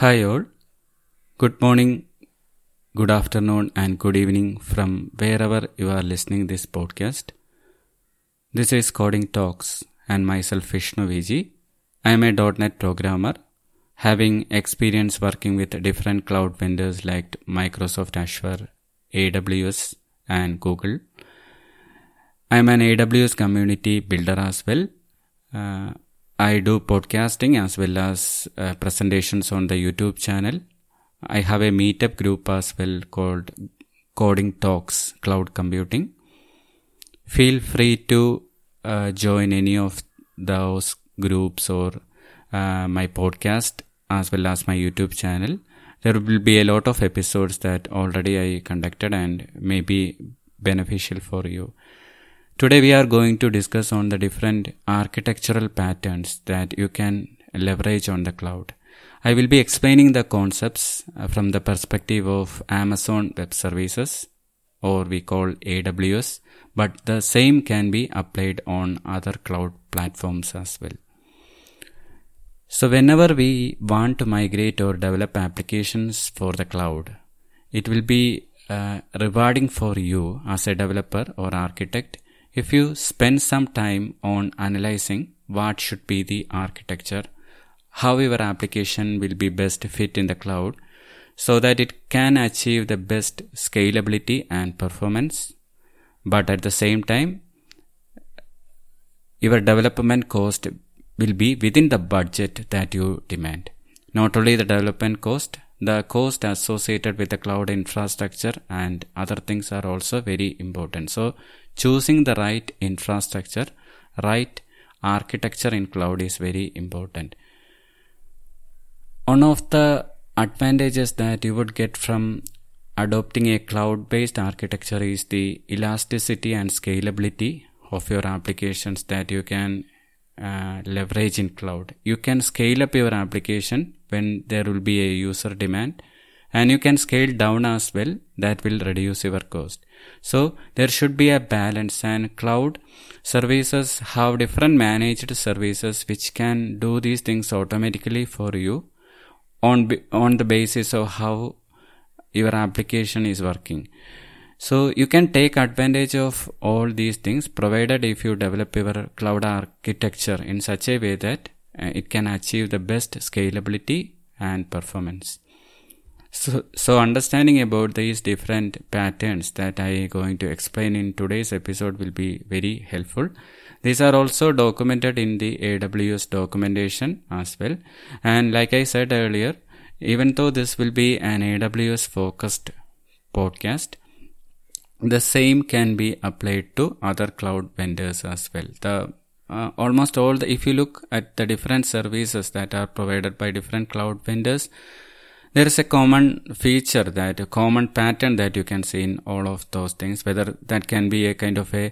Hi all. Good morning, good afternoon and good evening from wherever you are listening this podcast. This is Coding Talks and myself Vishnu Viji. I am a .NET programmer having experience working with different cloud vendors like Microsoft Azure, AWS and Google. I am an AWS community builder as well. Uh, I do podcasting as well as uh, presentations on the YouTube channel. I have a meetup group as well called Coding Talks Cloud Computing. Feel free to uh, join any of those groups or uh, my podcast as well as my YouTube channel. There will be a lot of episodes that already I conducted and may be beneficial for you. Today we are going to discuss on the different architectural patterns that you can leverage on the cloud. I will be explaining the concepts uh, from the perspective of Amazon Web Services or we call AWS, but the same can be applied on other cloud platforms as well. So whenever we want to migrate or develop applications for the cloud, it will be uh, rewarding for you as a developer or architect if you spend some time on analyzing what should be the architecture, how your application will be best fit in the cloud, so that it can achieve the best scalability and performance, but at the same time, your development cost will be within the budget that you demand. Not only the development cost, the cost associated with the cloud infrastructure and other things are also very important. So choosing the right infrastructure, right architecture in cloud is very important. One of the advantages that you would get from adopting a cloud based architecture is the elasticity and scalability of your applications that you can uh, leverage in cloud. You can scale up your application when there will be a user demand and you can scale down as well. That will reduce your cost. So there should be a balance. And cloud services have different managed services which can do these things automatically for you on on the basis of how your application is working. So you can take advantage of all these things provided if you develop your cloud architecture in such a way that uh, it can achieve the best scalability and performance. So, so understanding about these different patterns that I am going to explain in today's episode will be very helpful. These are also documented in the AWS documentation as well. And like I said earlier, even though this will be an AWS focused podcast, the same can be applied to other cloud vendors as well. The uh, almost all the if you look at the different services that are provided by different cloud vendors there is a common feature that a common pattern that you can see in all of those things whether that can be a kind of a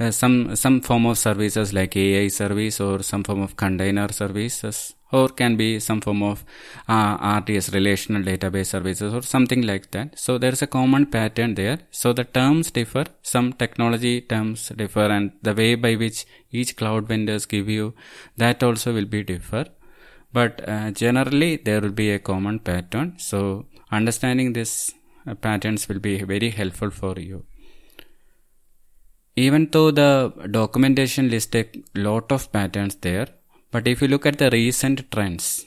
uh, some some form of services like ai service or some form of container services or can be some form of uh, RDS relational database services or something like that. So there is a common pattern there. So the terms differ, some technology terms differ and the way by which each cloud vendors give you that also will be differ. But uh, generally there will be a common pattern. So understanding this uh, patterns will be very helpful for you. Even though the documentation lists a lot of patterns there, but if you look at the recent trends,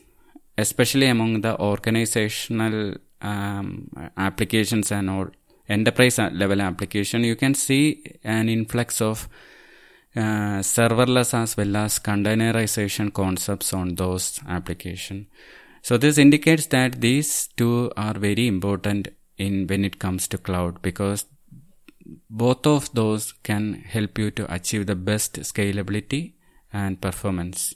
especially among the organizational um, applications and all enterprise level application, you can see an influx of uh, serverless as well as containerization concepts on those applications. So this indicates that these two are very important in when it comes to cloud because both of those can help you to achieve the best scalability and performance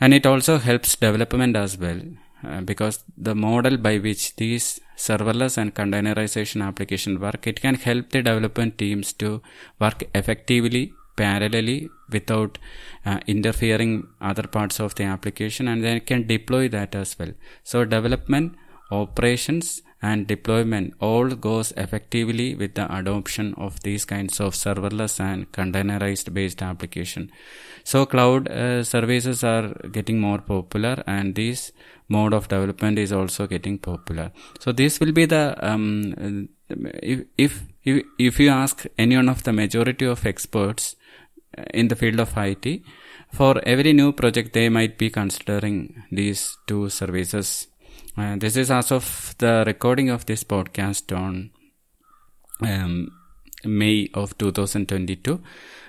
and it also helps development as well uh, because the model by which these serverless and containerization application work it can help the development teams to work effectively parallelly without uh, interfering other parts of the application and then can deploy that as well. So development operations and deployment all goes effectively with the adoption of these kinds of serverless and containerized based application. So cloud uh, services are getting more popular and this mode of development is also getting popular. So this will be the um, if, if if you ask any one of the majority of experts in the field of IT for every new project they might be considering these two services uh, this is as of the recording of this podcast on um, May of 2022.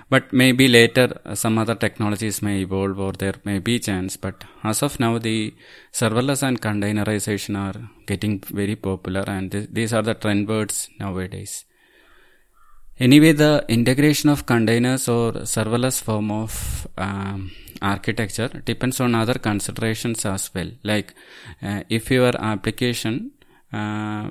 But maybe later uh, some other technologies may evolve or there may be chance. But as of now, the serverless and containerization are getting very popular and th- these are the trend words nowadays. Anyway, the integration of containers or serverless form of um, architecture depends on other considerations as well. Like uh, if your application uh,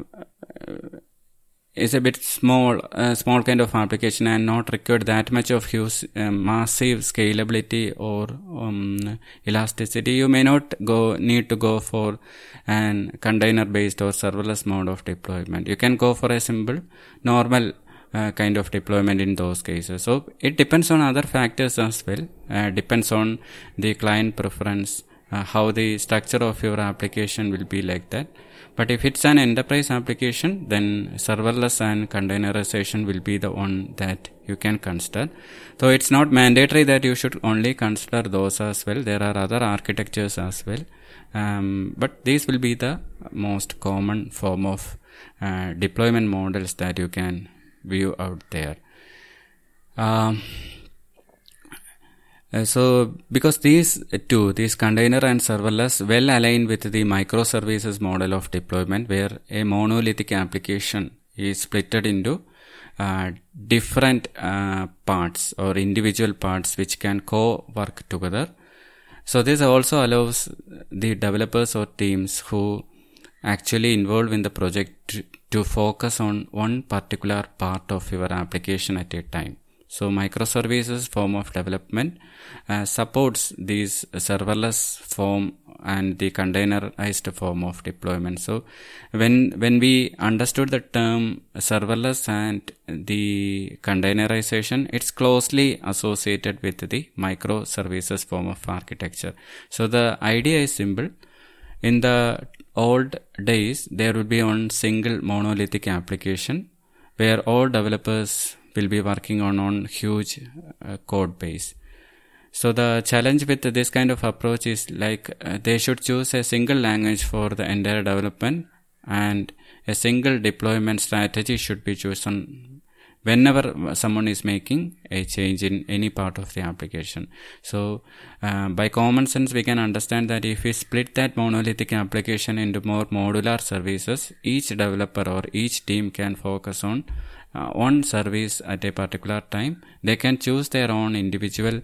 is a bit small, uh, small kind of application and not required that much of huge, massive scalability or um, elasticity, you may not go need to go for an container based or serverless mode of deployment. You can go for a simple, normal uh, kind of deployment in those cases. So it depends on other factors as well. Uh, depends on the client preference, uh, how the structure of your application will be like that. But if it's an enterprise application, then serverless and containerization will be the one that you can consider. So it's not mandatory that you should only consider those as well. There are other architectures as well. Um, but these will be the most common form of uh, deployment models that you can view out there. Um, uh, so because these two, these container and serverless well align with the microservices model of deployment where a monolithic application is splitted into uh, different uh, parts or individual parts which can co-work together. So this also allows the developers or teams who actually involved in the project to focus on one particular part of your application at a time. So microservices form of development uh, supports these serverless form and the containerized form of deployment. So when when we understood the term serverless and the containerization, it's closely associated with the microservices form of architecture. So the idea is simple. In the old days, there would be one single monolithic application where all developers will be working on on huge uh, code base. So the challenge with this kind of approach is like uh, they should choose a single language for the entire development and a single deployment strategy should be chosen whenever someone is making a change in any part of the application. So, uh, by common sense, we can understand that if we split that monolithic application into more modular services, each developer or each team can focus on uh, one service at a particular time. They can choose their own individual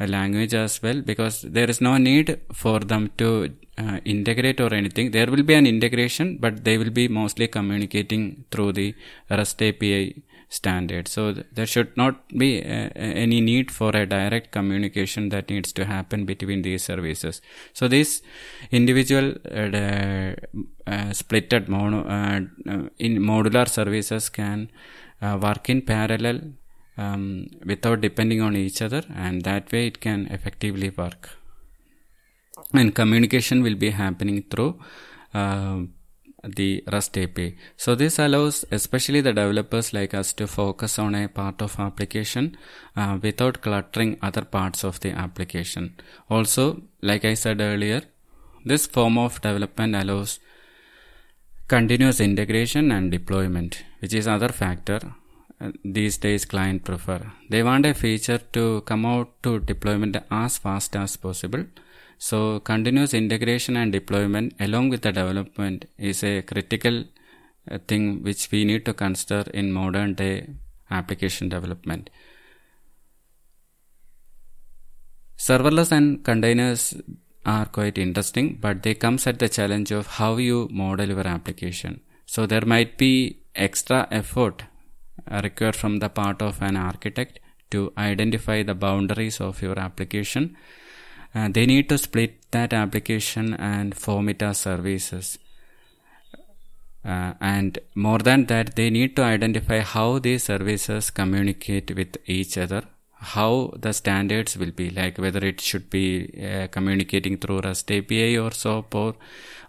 uh, language as well because there is no need for them to uh, integrate or anything. There will be an integration, but they will be mostly communicating through the REST API standard. So th- there should not be uh, any need for a direct communication that needs to happen between these services. So these individual uh, uh, splitted mono, in modular services can work in parallel um, without depending on each other, and that way it can effectively work. And communication will be happening through uh, the REST API. So this allows especially the developers like us to focus on a part of application uh, without cluttering other parts of the application. Also, like I said earlier, this form of development allows continuous integration and deployment, which is another factor uh, these days client prefer. They want a feature to come out to deployment as fast as possible so continuous integration and deployment along with the development is a critical uh, thing which we need to consider in modern day application development. Serverless and containers are quite interesting, but they comes at the challenge of how you model your application. So there might be extra effort uh, required from the part of an architect to identify the boundaries of your application uh, they need to split that application and form it as services. Uh, and more than that, they need to identify how these services communicate with each other, how the standards will be, like whether it should be uh, communicating through REST API or SOAP or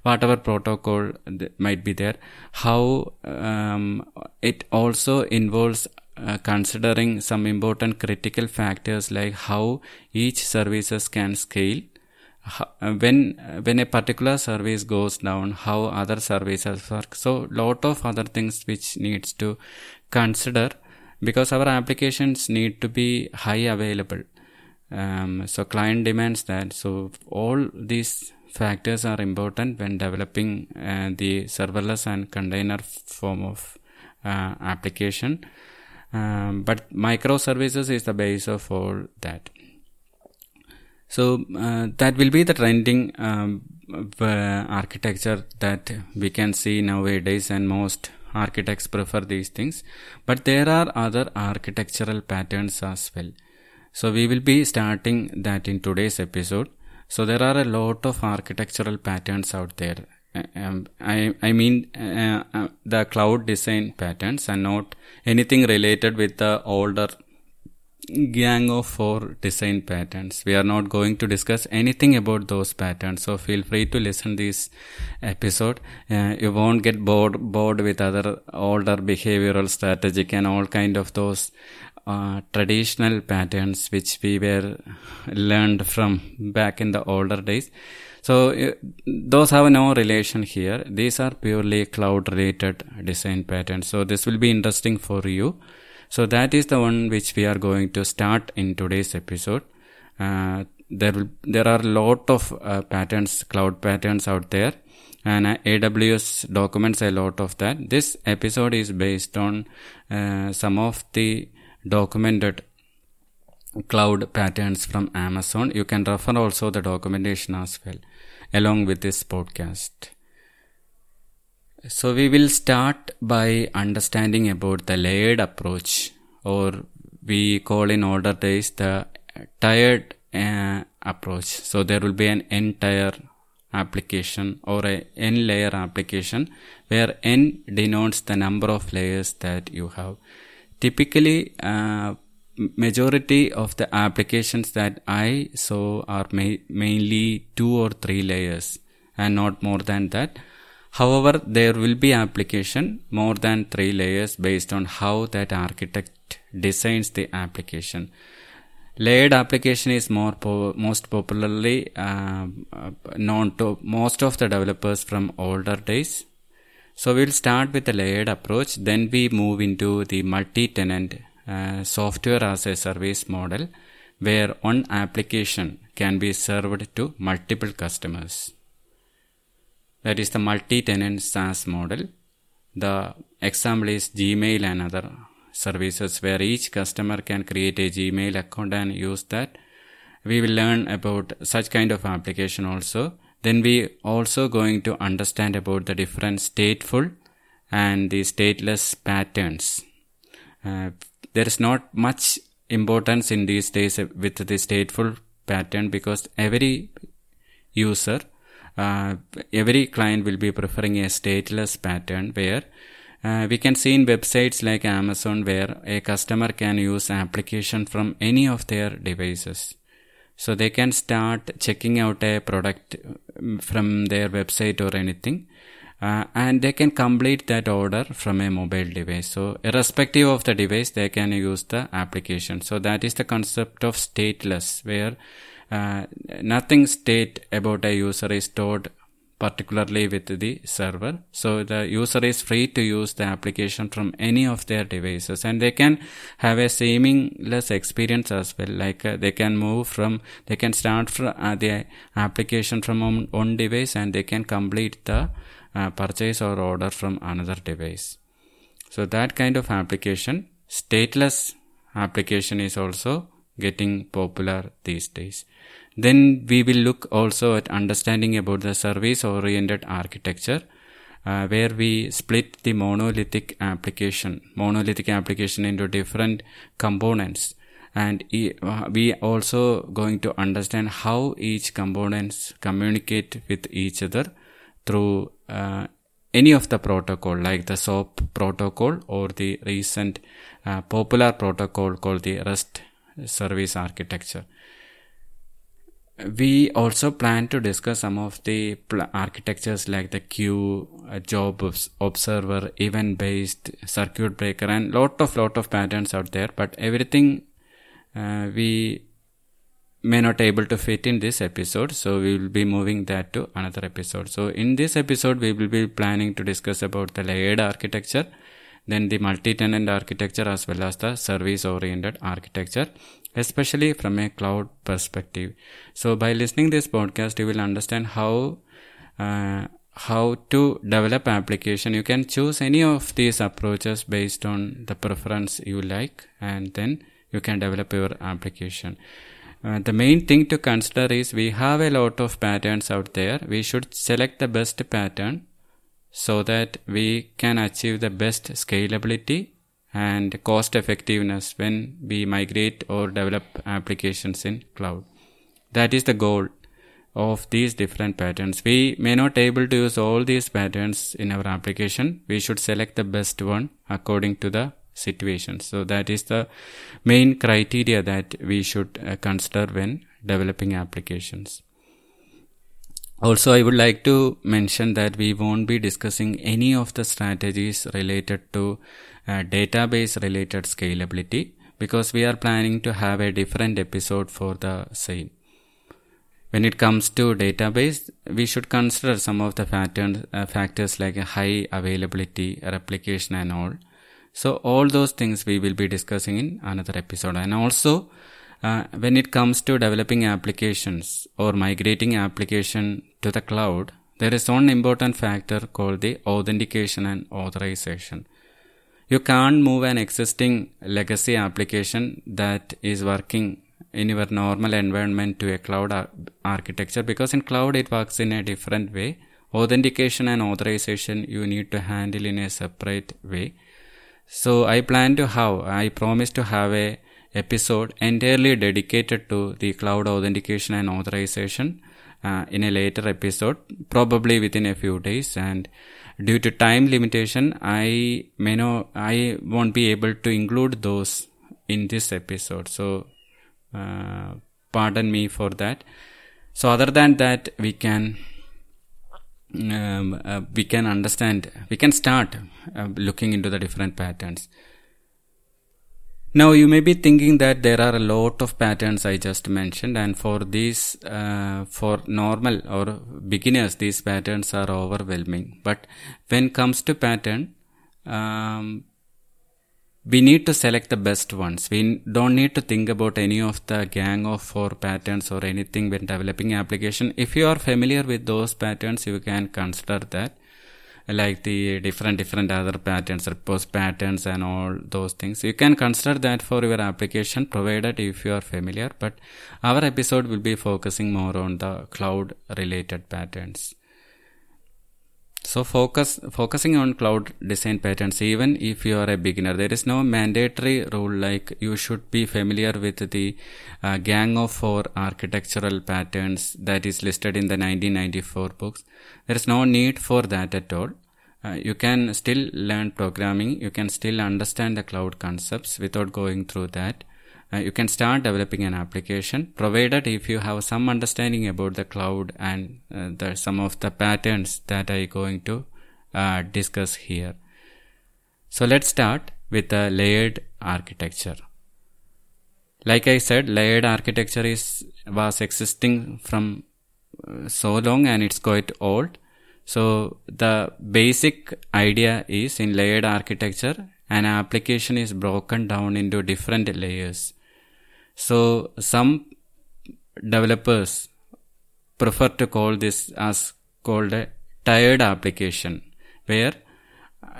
whatever protocol might be there, how um, it also involves uh, considering some important critical factors like how each services can scale uh, when uh, when a particular service goes down how other services work. So lot of other things which needs to consider because our applications need to be high available. Um, so client demands that. So all these factors are important when developing uh, the serverless and container form of uh, application um, but microservices is the base of all that. So uh, that will be the trending um, architecture that we can see nowadays and most architects prefer these things. But there are other architectural patterns as well. So we will be starting that in today's episode. So there are a lot of architectural patterns out there um, I, I mean uh, uh, the cloud design patterns and not anything related with the older gang of four design patterns. We are not going to discuss anything about those patterns, so feel free to listen this episode. Uh, you won't get bored bored with other older behavioral strategic and all kind of those uh, traditional patterns which we were learned from back in the older days. So uh, those have no relation here. These are purely cloud related design patterns. So this will be interesting for you. So that is the one which we are going to start in today's episode. Uh, there will, there are a lot of uh, patterns, cloud patterns out there, and uh, AWS documents a lot of that. This episode is based on uh, some of the documented cloud patterns from Amazon. You can refer also the documentation as well, along with this podcast. So we will start by understanding about the layered approach or we call in older days the tiered uh, approach. So there will be an n-tier application or a n layer application where n denotes the number of layers that you have. Typically, uh, majority of the applications that I saw are ma- mainly two or three layers and not more than that. However, there will be application more than three layers based on how that architect designs the application. Layered application is more po- most popularly uh, known to most of the developers from older days. So we'll start with the layered approach, then we move into the multi-tenant uh, software as a service model where one application can be served to multiple customers. That is the multi-tenant SaaS model. The example is Gmail and other services where each customer can create a Gmail account and use that. We will learn about such kind of application also. Then we also going to understand about the different stateful and the stateless patterns. Uh, there is not much importance in these days with the stateful pattern because every user uh, every client will be preferring a stateless pattern where uh, we can see in websites like Amazon where a customer can use application from any of their devices. So they can start checking out a product um, from their website or anything. Uh, and they can complete that order from a mobile device. So irrespective of the device, they can use the application. So that is the concept of stateless where uh, nothing state about a user is stored particularly with the server. So the user is free to use the application from any of their devices and they can have a seamless experience as well. Like uh, they can move from, they can start from uh, the application from one device and they can complete the uh, purchase or order from another device. So that kind of application, stateless application is also getting popular these days. Then we will look also at understanding about the service oriented architecture. Uh, where we split the monolithic application, monolithic application into different components. And uh, we also going to understand how each components communicate with each other through any of the protocol like the SOAP protocol or the recent uh, popular protocol called the REST service architecture. We also plan to discuss some of the pl- architectures like the queue, uh, job observer, event based, circuit breaker, and lot of lot of patterns out there. But everything uh, we may not able to fit in this episode so we will be moving that to another episode. So in this episode we will be planning to discuss about the layered architecture then the multi-tenant architecture as well as the service oriented architecture especially from a cloud perspective. So by listening this podcast you will understand how uh, how to develop application. You can choose any of these approaches based on the preference you like and then you can develop your application uh, the main thing to consider is we have a lot of patterns out there we should select the best pattern so that we can achieve the best scalability and cost effectiveness when we migrate or develop applications in cloud. That is the goal of these different patterns. We may not able to use all these patterns in our application. We should select the best one according to the situation. So that is the main criteria that we should uh, consider when developing applications. Also, I would like to mention that we won't be discussing any of the strategies related to uh, database related scalability because we are planning to have a different episode for the same. When it comes to database, we should consider some of the patterns, uh, factors like high availability, replication and all. So all those things we will be discussing in another episode. And also, uh, when it comes to developing applications or migrating application to the cloud, there is one important factor called the authentication and authorization. You can't move an existing legacy application that is working in your normal environment to a cloud ar- architecture because in cloud it works in a different way. Authentication and authorization you need to handle in a separate way. So I plan to have, I promise to have a episode entirely dedicated to the cloud authentication and authorization uh, in a later episode, probably within a few days. And due to time limitation, I may know I won't be able to include those in this episode. So, uh, pardon me for that. So, other than that, we can um, uh, we can understand. We can start uh, looking into the different patterns. Now you may be thinking that there are a lot of patterns I just mentioned and for these, uh, for normal or beginners, these patterns are overwhelming. But when comes to pattern, um, we need to select the best ones. We don't need to think about any of the gang of four patterns or anything when developing application. If you are familiar with those patterns, you can consider that like the different different other patterns repose patterns and all those things you can consider that for your application provided if you are familiar but our episode will be focusing more on the cloud related patterns so focus focusing on cloud design patterns even if you are a beginner there is no mandatory rule like you should be familiar with the uh, gang of four architectural patterns that is listed in the 1994 books. There is no need for that at all. Uh, you can still learn programming. You can still understand the cloud concepts without going through that uh, you can start developing an application provided if you have some understanding about the cloud and uh, the, some of the patterns that i going to uh, discuss here. So let's start with the layered architecture. Like i said layered architecture is was existing from uh, so long and it's quite old. So the basic idea is in layered architecture an application is broken down into different layers so some developers prefer to call this as called a tiered application where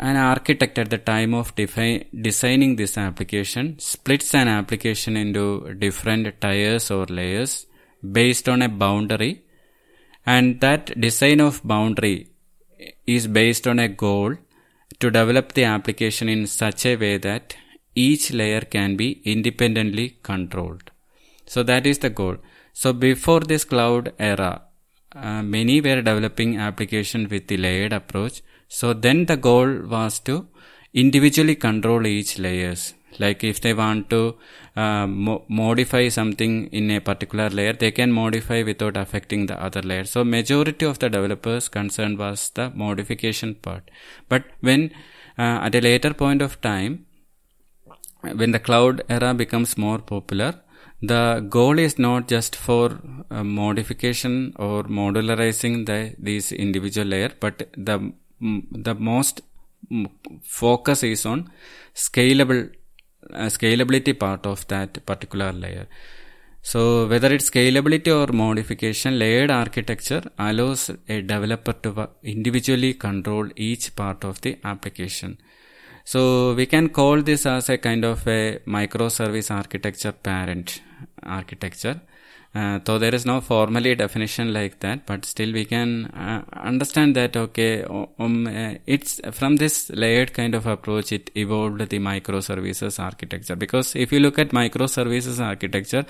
an architect at the time of defi- designing this application splits an application into different tiers or layers based on a boundary and that design of boundary is based on a goal to develop the application in such a way that each layer can be independently controlled. So that is the goal. So before this cloud era, uh, many were developing application with the layered approach So then the goal was to individually control each layers. Like if they want to uh, mo- modify something in a particular layer, they can modify without affecting the other layer. So majority of the developers concerned was the modification part. But when uh, at a later point of time, when the cloud era becomes more popular, the goal is not just for uh, modification or modularizing the these individual layer, but the the most focus is on scalable uh, scalability part of that particular layer. So whether it's scalability or modification, layered architecture allows a developer to individually control each part of the application. So we can call this as a kind of a microservice architecture parent architecture. Uh, though there is no formally definition like that, but still we can uh, understand that okay, um, uh, it's from this layered kind of approach it evolved the microservices architecture. Because if you look at microservices architecture,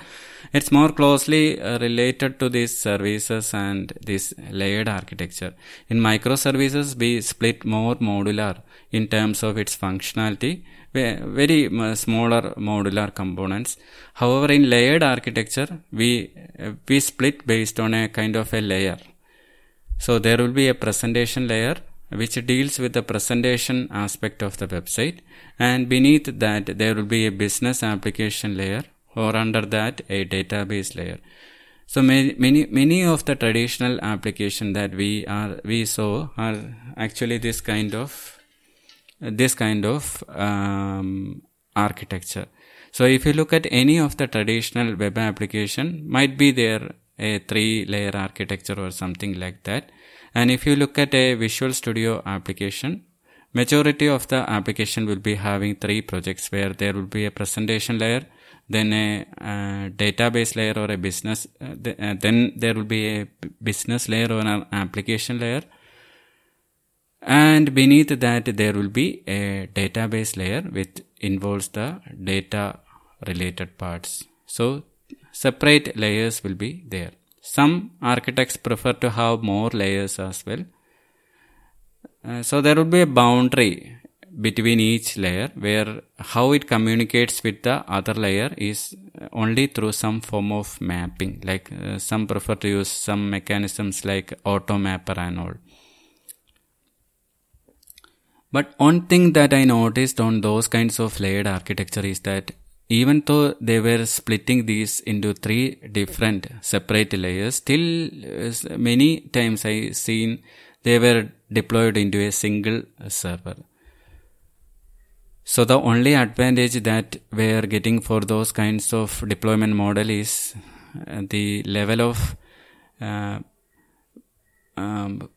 it's more closely uh, related to these services and this layered architecture. In microservices, we split more modular in terms of its functionality very smaller modular components. However, in layered architecture, we we split based on a kind of a layer. So there will be a presentation layer which deals with the presentation aspect of the website, and beneath that there will be a business application layer, or under that a database layer. So many many many of the traditional application that we are we saw are actually this kind of this kind of um, architecture. So if you look at any of the traditional web application, might be there a three layer architecture or something like that. And if you look at a Visual Studio application, majority of the application will be having three projects where there will be a presentation layer, then a uh, database layer or a business, uh, th- uh, then there will be a business layer or an application layer, and beneath that there will be a database layer which involves the data related parts. So separate layers will be there. Some architects prefer to have more layers as well. Uh, so there will be a boundary between each layer where how it communicates with the other layer is only through some form of mapping. Like uh, some prefer to use some mechanisms like auto mapper and all but one thing that I noticed on those kinds of layered architecture is that even though they were splitting these into three different separate layers, still many times I seen they were deployed into a single server. So the only advantage that we are getting for those kinds of deployment model is uh, the level of uh, um,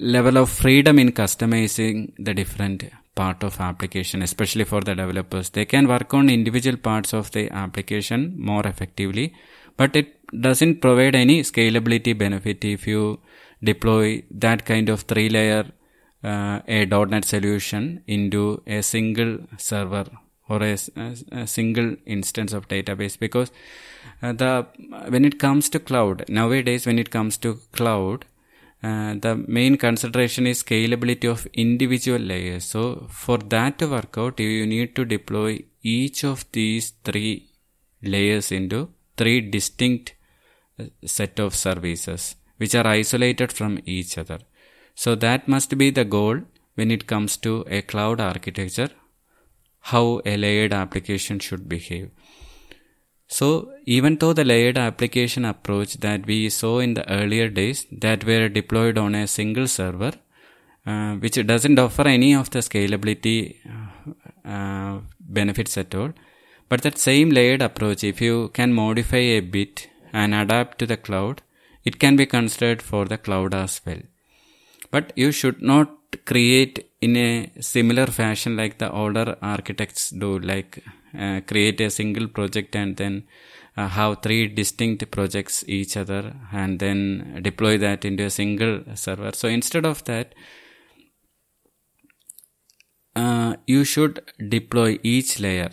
level of freedom in customizing the different part of application especially for the developers. They can work on individual parts of the application more effectively but it doesn't provide any scalability benefit if you deploy that kind of three layer uh, a .NET solution into a single server or a, a, single instance of database. Because uh, the when it comes to cloud nowadays when it comes to cloud uh, the main consideration is scalability of individual layers. So for that to work out, you need to deploy each of these three layers into three distinct uh, set of services which are isolated from each other. So that must be the goal when it comes to a cloud architecture, how a layered application should behave. So even though the layered application approach that we saw in the earlier days that were deployed on a single server, uh, which doesn't offer any of the scalability uh, benefits at all, but that same layered approach, if you can modify a bit and adapt to the cloud, it can be considered for the cloud as well. But you should not create in a similar fashion like the older architects do, like uh, create a single project and then uh, have three distinct projects each other and then deploy that into a single server so instead of that uh, you should deploy each layer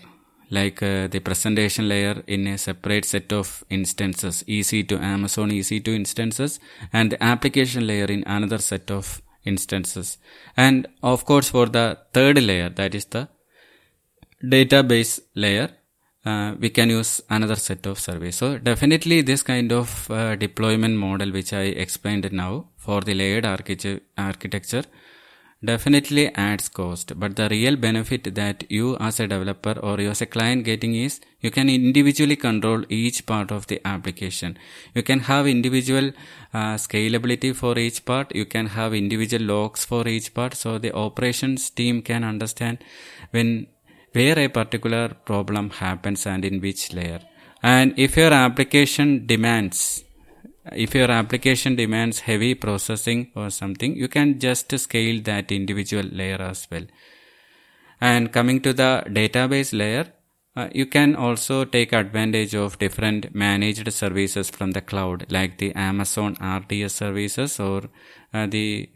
like uh, the presentation layer in a separate set of instances EC2 Amazon EC2 instances and the application layer in another set of instances. And of course, for the third layer, that is the database layer, uh, we can use another set of service. So definitely this kind of uh, deployment model which I explained now for the layered architecture definitely adds cost. But the real benefit that you as a developer or you as a client getting is you can individually control each part of the application. You can have individual uh, scalability for each part. You can have individual logs for each part. So the operations team can understand when where a particular problem happens and in which layer. And if your application demands if your application demands heavy processing or something you can just scale that individual layer as well. And coming to the database layer uh, you can also take advantage of different managed services from the cloud like the amazon rds services or uh, the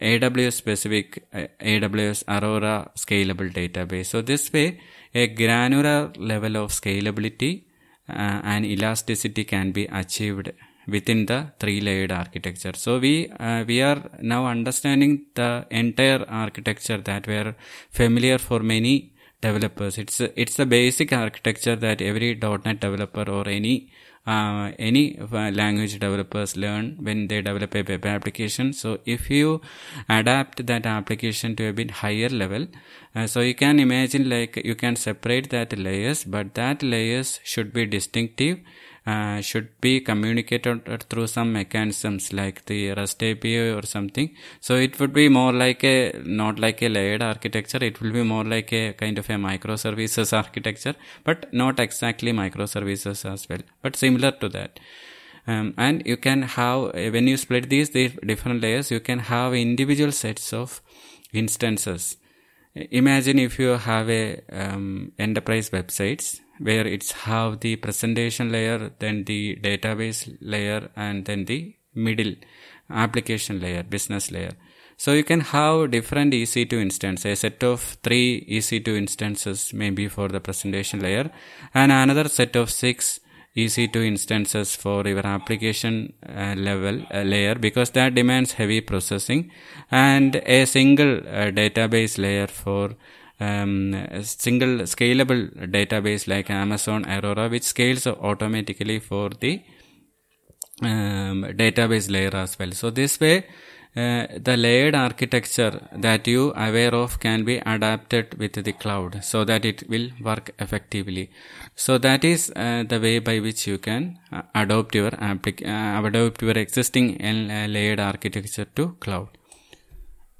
aws specific uh, aws aurora scalable database. So this way a granular level of scalability uh, and elasticity can be achieved within the three layered architecture. So we uh, we are now understanding the entire architecture that were familiar for many developers. It's it's the basic architecture that every .NET developer or any uh, any language developers learn when they develop a web application? So if you adapt that application to a bit higher level uh, so you can imagine like you can separate that layers but that layers should be distinctive uh, should be communicated through some mechanisms like the REST API or something. So it would be more like a not like a layered architecture. It will be more like a kind of a microservices architecture, but not exactly microservices as well, but similar to that. Um, and you can have when you split these the different layers, you can have individual sets of instances. Imagine if you have a um, enterprise websites where it's have the presentation layer, then the database layer, and then the middle application layer, business layer. So you can have different EC2 instances, a set of three EC2 instances maybe for the presentation layer, and another set of six EC2 instances for your application uh, level uh, layer because that demands heavy processing, and a single uh, database layer for um, single scalable database like Amazon Aurora, which scales automatically for the um, database layer as well. So this way, uh, the layered architecture that you are aware of can be adapted with the cloud so that it will work effectively so that is uh, the way by which you can uh, adopt your applic- uh, adopt your existing uh, layered architecture to cloud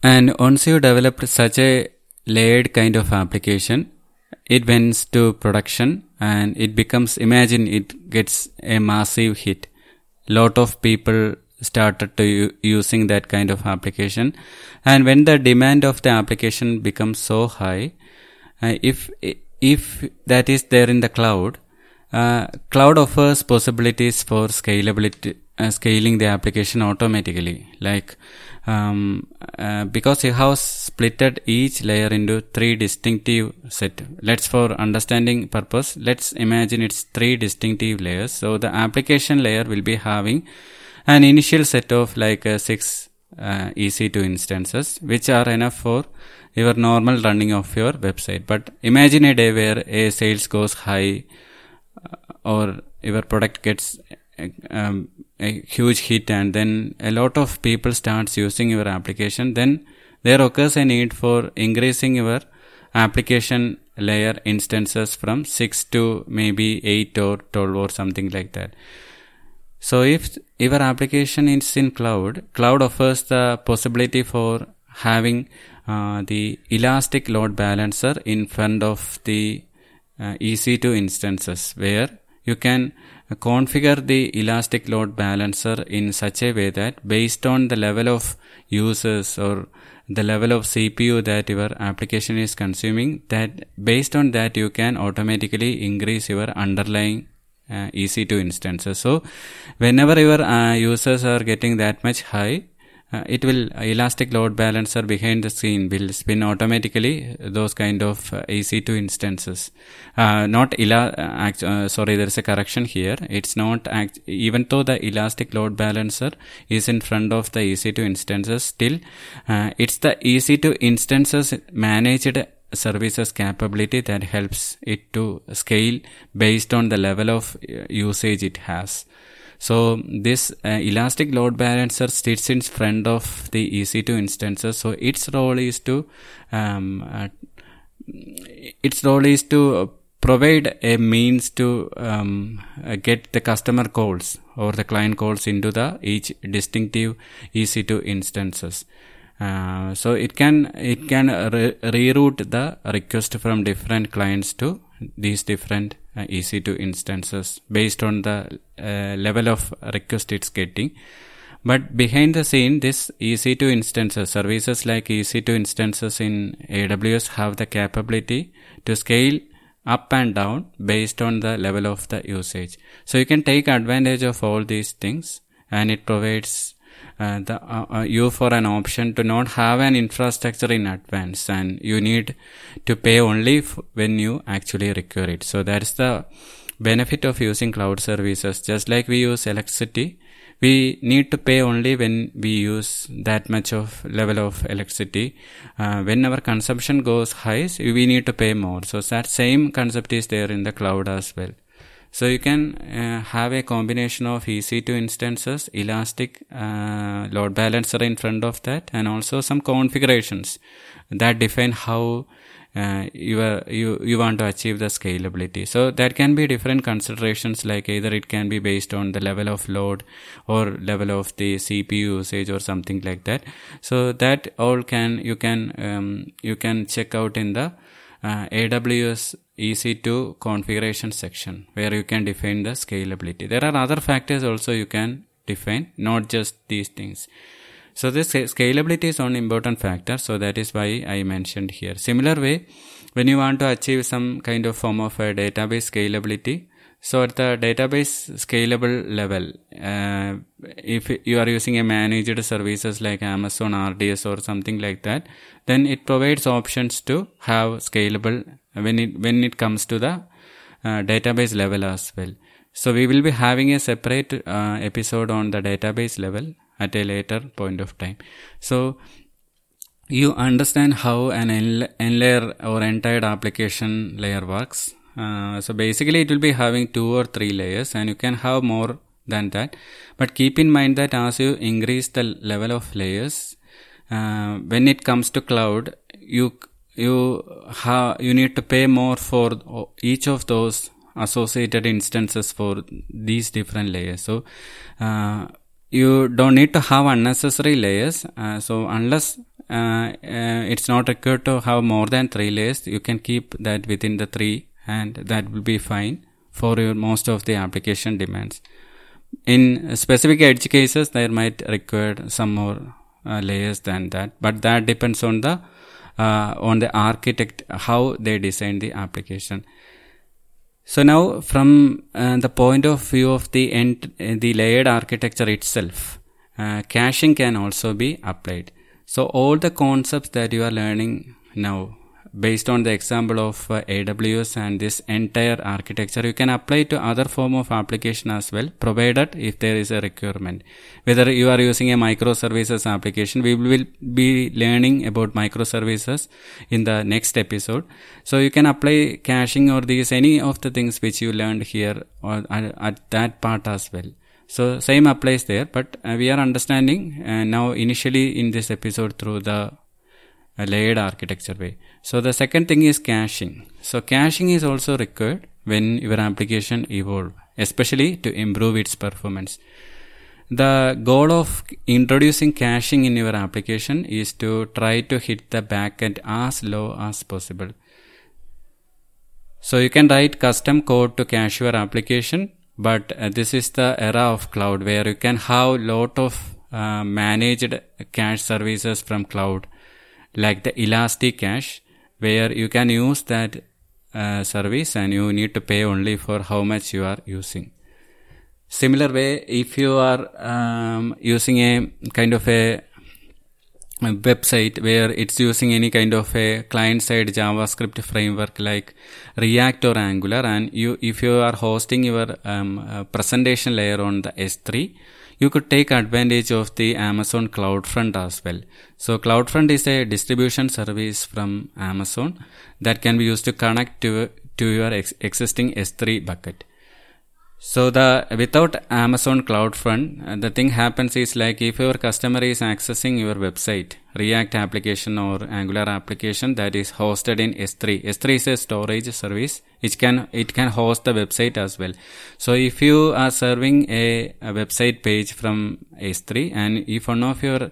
and once you developed such a layered kind of application. It went to production and it becomes imagine it gets a massive hit. Lot of people started to using that kind of application. And when the demand of the application becomes so high uh, if if that is there in the cloud uh, cloud offers possibilities for scalability uh, scaling the application automatically. Like um, uh, because you have splitted each layer into three distinctive set. Let's for understanding purpose let's imagine it's three distinctive layers. So the application layer will be having an initial set of like uh, six uh, EC2 instances which are enough for your normal running of your website. But imagine a day where a sales goes high uh, or your product gets um, a huge hit and then a lot of people starts using your application then there occurs a need for increasing your application layer instances from 6 to maybe 8 or 12 or something like that. So if your application is in cloud cloud offers the possibility for having uh, the elastic load balancer in front of the uh, ec2 instances where you can configure the elastic load balancer in such a way that based on the level of users or the level of CPU that your application is consuming that based on that you can automatically increase your underlying uh, EC2 instances. So whenever your uh, users are getting that much high, it will elastic load balancer behind the scene will spin automatically those kind of uh, EC2 instances. Uh, not ela- uh, sorry, there is a correction here. It's not act- even though the elastic load balancer is in front of the EC2 instances, still uh, it's the EC2 instances managed services capability that helps it to scale based on the level of uh, usage it has. So this uh, elastic load balancer sits in front of the EC2 instances. So its role is to um, uh, its role is to provide a means to um, uh, get the customer calls or the client calls into the each distinctive EC2 instances. Uh, so it can it can re- reroute the request from different clients to these different uh, EC2 instances based on the uh, level of request it's getting. But behind the scene, this EC2 instances, services like EC2 instances in AWS have the capability to scale up and down based on the level of the usage. So you can take advantage of all these things and it provides the uh, uh, you for an option to not have an infrastructure in advance and you need to pay only f- when you actually require it. So that's the benefit of using cloud services. Just like we use electricity we need to pay only when we use that much of level of electricity. Uh, when our consumption goes high we need to pay more. So that same concept is there in the cloud as well so you can uh, have a combination of EC2 instances, elastic uh, load balancer in front of that, and also some configurations that define how uh, you, are, you you want to achieve the scalability. So that can be different considerations, like either it can be based on the level of load or level of the CPU usage or something like that. So that all can you can um, you can check out in the uh, AWS EC2 configuration section where you can define the scalability. There are other factors also you can define, not just these things. So this scalability is one important factor. So that is why I mentioned here. Similar way, when you want to achieve some kind of form of a database scalability, so at the database scalable level, uh, if you are using a managed services like Amazon RDS or something like that, then it provides options to have scalable when it when it comes to the uh, database level as well. So we will be having a separate uh, episode on the database level at a later point of time. So you understand how an n layer or n-tier application layer works uh, so basically it will be having two or three layers and you can have more than that. But keep in mind that as you increase the level of layers uh, when it comes to cloud you you have you need to pay more for each of those associated instances for these different layers. So uh, you don't need to have unnecessary layers. Uh, so unless uh, uh, it's not required to have more than three layers you can keep that within the three and that will be fine for your most of the application demands. In specific edge cases, there might require some more uh, layers than that, but that depends on the uh, on the architect how they design the application. So now, from uh, the point of view of the end, the layered architecture itself, uh, caching can also be applied. So all the concepts that you are learning now based on the example of uh, AWS and this entire architecture, you can apply to other form of application as well, provided if there is a requirement. Whether you are using a microservices application, we will be learning about microservices in the next episode. So you can apply caching or these any of the things which you learned here or at, at that part as well. So same applies there, but uh, we are understanding uh, now initially in this episode through the a layered architecture way. So the second thing is caching. So caching is also required when your application evolve, especially to improve its performance. The goal of introducing caching in your application is to try to hit the backend as low as possible. So you can write custom code to cache your application, but uh, this is the era of cloud where you can have lot of uh, managed cache services from cloud like the ElastiCache where you can use that uh, service and you need to pay only for how much you are using. Similar way if you are um, using a kind of a website where it's using any kind of a client side javascript framework like react or angular and you if you are hosting your um, uh, presentation layer on the s3 you could take advantage of the amazon cloudfront as well. So cloudfront is a distribution service from amazon that can be used to connect to to your ex- existing s3 bucket so the without Amazon CloudFront, uh, the thing happens is like if your customer is accessing your website, React application or Angular application that is hosted in S3. S3 is a storage service. It can it can host the website as well. So if you are serving a, a website page from S3 and if one of your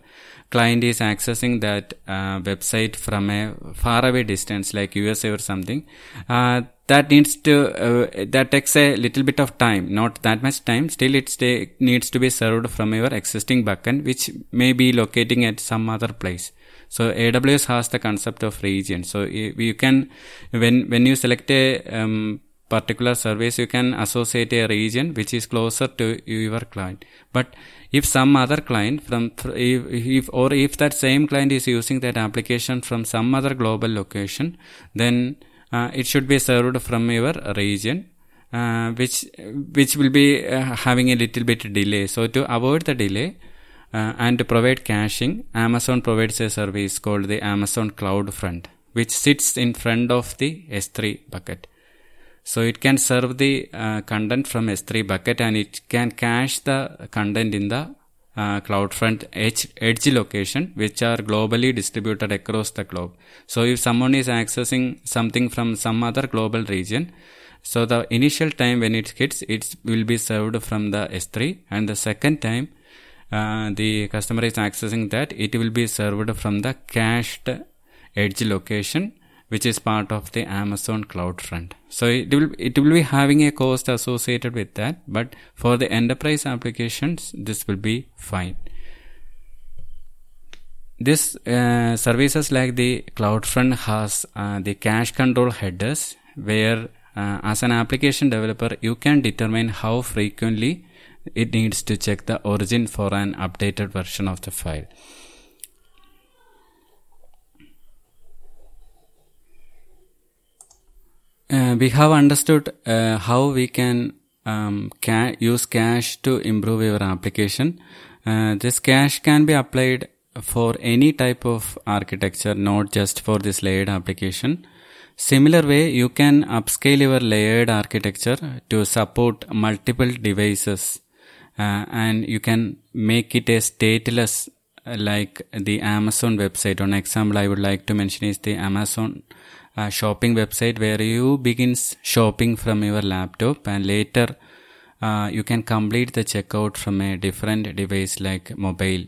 client is accessing that uh, website from a far away distance like USA or something, uh, that needs to uh, that takes a little bit of time, not that much time. Still, it needs to be served from your existing backend, which may be locating at some other place. So AWS has the concept of region. So you can when when you select a um, particular service, you can associate a region which is closer to your client. But if some other client from if, if or if that same client is using that application from some other global location, then it should be served from your region uh, which which will be uh, having a little bit delay. So to avoid the delay uh, and to provide caching amazon provides a service called the amazon cloud front which sits in front of the s3 bucket. So it can serve the uh, content from s3 bucket and it can cache the content in the CloudFront edge, edge location, which are globally distributed across the globe. So if someone is accessing something from some other global region, so the initial time when it hits, it will be served from the S3, and the second time uh, the customer is accessing that, it will be served from the cached edge location which is part of the Amazon CloudFront. So it will it will be having a cost associated with that, but for the enterprise applications, this will be fine. This uh, services like the CloudFront has uh, the cache control headers, where uh, as an application developer you can determine how frequently it needs to check the origin for an updated version of the file. Uh, we have understood uh, how we can um, ca- use cache to improve your application. Uh, this cache can be applied for any type of architecture, not just for this layered application. Similar way, you can upscale your layered architecture to support multiple devices, uh, and you can make it a stateless, uh, like the Amazon website. One example I would like to mention is the Amazon a shopping website where you begins shopping from your laptop and later uh, you can complete the checkout from a different device like mobile.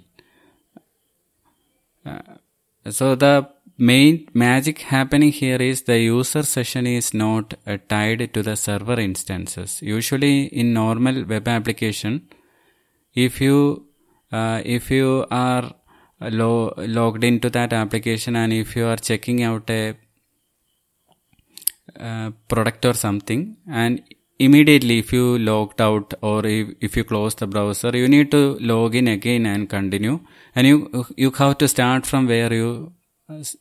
Uh, so the main magic happening here is the user session is not uh, tied to the server instances. Usually in normal web application if you uh, if you are lo- logged into that application and if you are checking out a uh, product or something and immediately if you logged out or if, if you close the browser you need to log in again and continue. And you you have to start from where you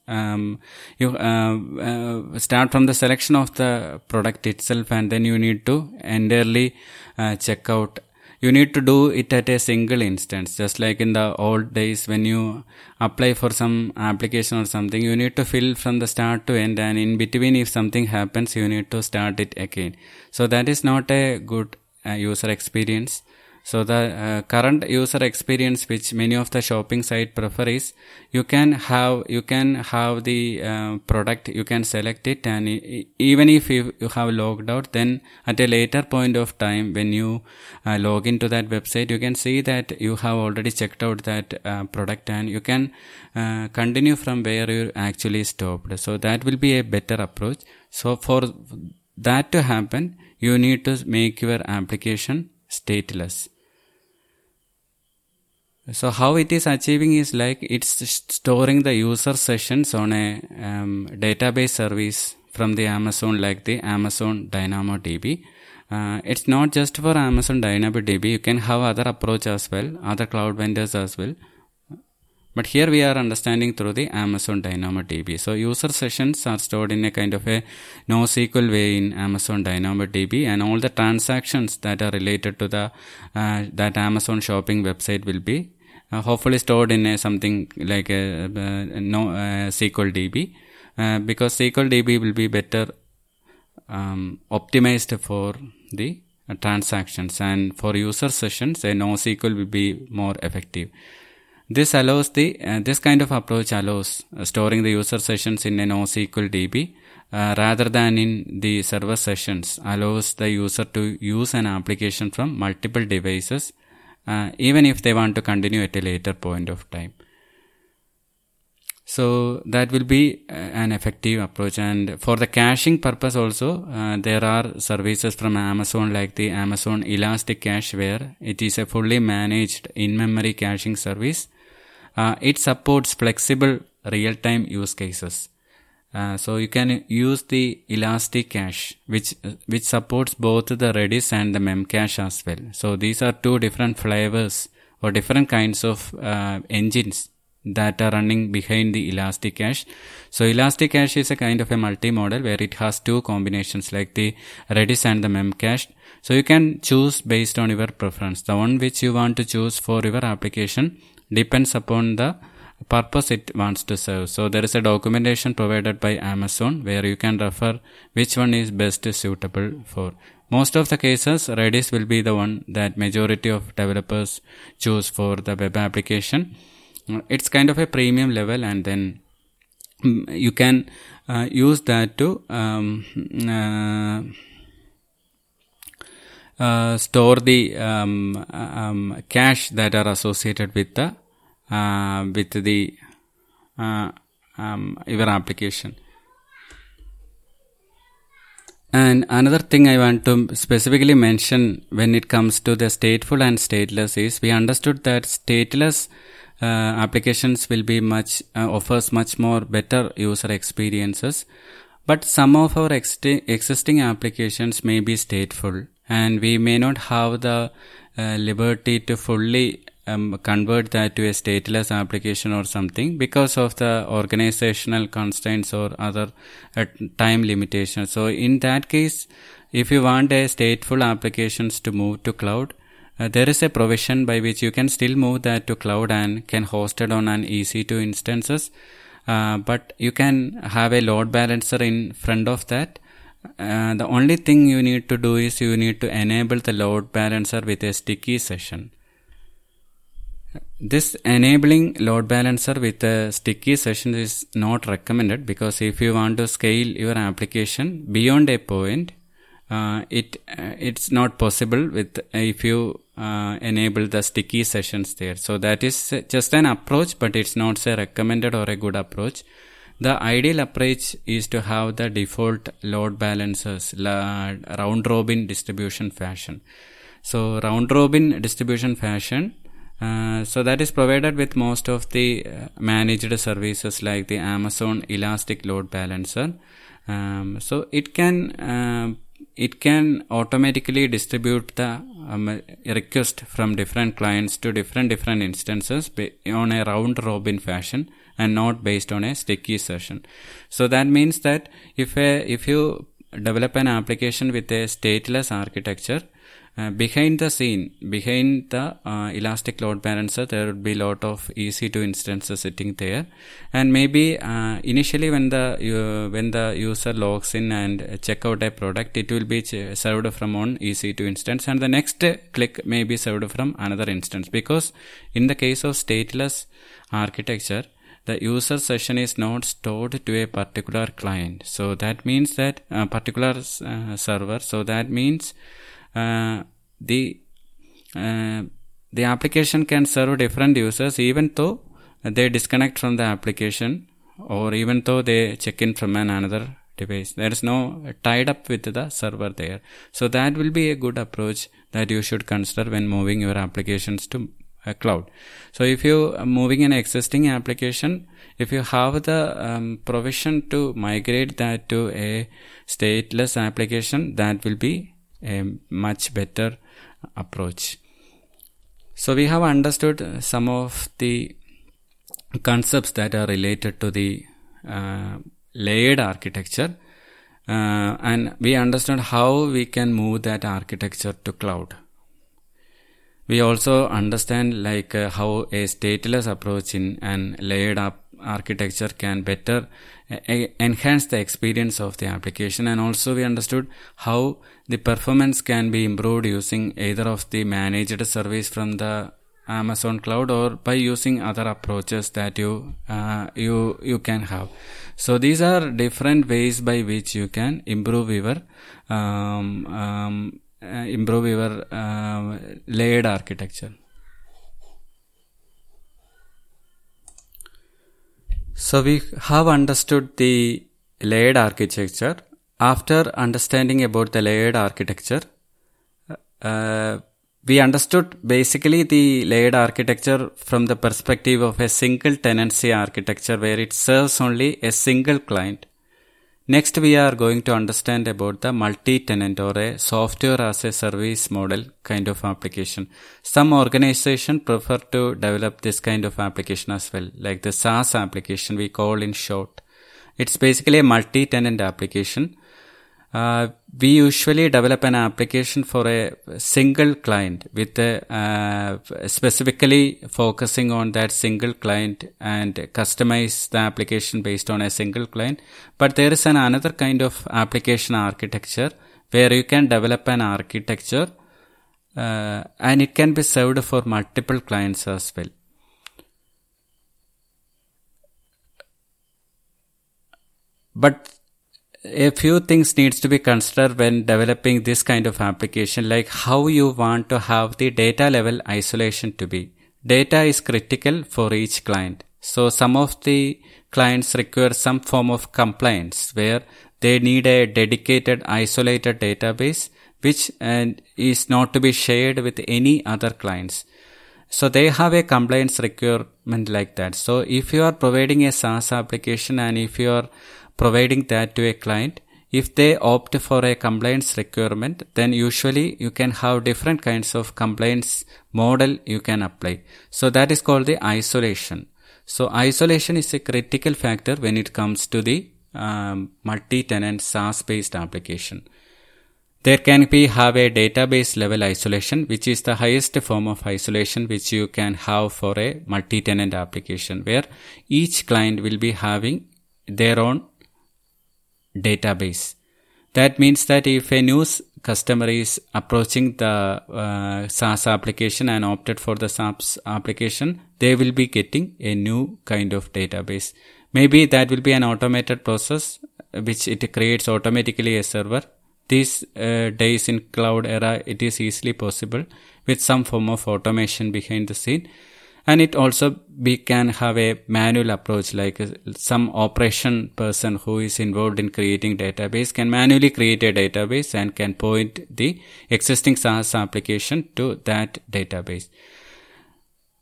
um, you uh, uh, start from the selection of the product itself and then you need to entirely uh, check out you need to do it at a single instance. Just like in the old days when you apply for some application or something you need to fill from the start to end and in between if something happens you need to start it again. So that is not a good uh, user experience so the uh, current user experience which many of the shopping site prefer is you can have you can have the uh, product you can select it and even if you, you have logged out then at a later point of time when you uh, log into that website you can see that you have already checked out that uh, product and you can uh, continue from where you actually stopped. So that will be a better approach. So for that to happen you need to make your application stateless so how it is achieving is like it's storing the user sessions on a um, database service from the Amazon like the Amazon DynamoDB. Uh, it's not just for Amazon DynamoDB. You can have other approach as well, other cloud vendors as well. But here we are understanding through the Amazon DynamoDB. So user sessions are stored in a kind of a NoSQL way in Amazon DynamoDB, and all the transactions that are related to the uh, that Amazon shopping website will be uh, hopefully stored in a, something like a, uh, no uh, SQL DB, uh, because SQL DB will be better um, optimized for the uh, transactions, and for user sessions, a NoSQL will be more effective. This allows the uh, this kind of approach allows uh, storing the user sessions in a NoSQL DB uh, rather than in the server sessions allows the user to use an application from multiple devices uh, even if they want to continue at a later point of time. So that will be uh, an effective approach. And for the caching purpose also, uh, there are services from Amazon like the Amazon ElastiCache where it is a fully managed in-memory caching service. Uh, it supports flexible real-time use cases. Uh, so you can use the ElastiCache, which which supports both the Redis and the Memcache as well. So these are two different flavors or different kinds of uh, engines that are running behind the ElastiCache. So ElastiCache is a kind of a multi-model where it has two combinations like the Redis and the Memcache. So you can choose based on your preference. The one which you want to choose for your application depends upon the purpose it wants to serve. So there is a documentation provided by Amazon where you can refer which one is best suitable for. Most of the cases, Redis will be the one that majority of developers choose for the web application. It's kind of a premium level and then you can uh, use that to um, uh, uh, store the um, um, cache that are associated with the uh, with the um, your application. And another thing I want to specifically mention when it comes to the stateful and stateless is we understood that stateless uh, applications will be much uh, offers much more better user experiences but some of our ex- existing applications may be stateful and we may not have the uh, liberty to fully um, convert that to a stateless application or something because of the organizational constraints or other uh, time limitations. So in that case, if you want a stateful applications to move to cloud, uh, there is a provision by which you can still move that to cloud and can host it on an EC2 instances. Uh, but you can have a load balancer in front of that. Uh, the only thing you need to do is you need to enable the load balancer with a sticky session. This enabling load balancer with a sticky session is not recommended because if you want to scale your application beyond a point, uh, it uh, it's not possible with if you uh, enable the sticky sessions there. So that is just an approach, but it's not a recommended or a good approach. The ideal approach is to have the default load balancers round robin distribution fashion. So round robin distribution fashion uh, so that is provided with most of the uh, managed services like the Amazon Elastic Load Balancer. Um, so it can uh, it can automatically distribute the um, request from different clients to different different instances on a round robin fashion and not based on a sticky session. So that means that if a, if you develop an application with a stateless architecture, uh, behind the scene, behind the uh, Elastic Load Balancer, there would be a lot of EC2 instances sitting there, and maybe uh, initially when the uh, when the user logs in and check out a product, it will be ch- served from one EC2 instance, and the next click may be served from another instance. Because in the case of stateless architecture, the user session is not stored to a particular client. So that means that a particular uh, server. So that means uh, the uh, the application can serve different users even though they disconnect from the application or even though they check in from an another device. There is no tied up with the server there. So that will be a good approach that you should consider when moving your applications to a cloud. So if you are moving an existing application if you have the um, provision to migrate that to a stateless application that will be a much better approach. So we have understood some of the concepts that are related to the uh, layered architecture uh, and we understand how we can move that architecture to cloud we also understand like uh, how a stateless approach in an layered up architecture can better uh, enhance the experience of the application. And also we understood how the performance can be improved using either of the managed service from the Amazon cloud or by using other approaches that you uh, you you can have. So these are different ways by which you can improve your um, um, improve your uh, layered architecture so we have understood the layered architecture after understanding about the layered architecture uh, we understood basically the layered architecture from the perspective of a single tenancy architecture where it serves only a single client. Next, we are going to understand about the multi-tenant or a software as a service model kind of application. Some organization prefer to develop this kind of application as well, like the SaaS application we call in short. It's basically a multi-tenant application uh, we usually develop an application for a single client with a, uh, specifically focusing on that single client and customize the application based on a single client. But there is an another kind of application architecture where you can develop an architecture uh, and it can be served for multiple clients as well. But a few things needs to be considered when developing this kind of application like how you want to have the data level isolation to be. Data is critical for each client. So some of the clients require some form of compliance where they need a dedicated isolated database which is not to be shared with any other clients. So they have a compliance requirement like that. So if you are providing a saas application and if you are providing that to a client. If they opt for a compliance requirement, then usually you can have different kinds of compliance model you can apply. So that is called the isolation. So isolation is a critical factor when it comes to the um, multi-tenant SaaS-based application. There can be have a database level isolation, which is the highest form of isolation which you can have for a multi-tenant application, where each client will be having their own database. That means that if a new customer is approaching the uh, SaaS application and opted for the SaaS application, they will be getting a new kind of database. Maybe that will be an automated process which it creates automatically a server. These uh, days in cloud era, it is easily possible with some form of automation behind the scene and it also we can have a manual approach like uh, some operation person who is involved in creating database can manually create a database and can point the existing SaaS application to that database.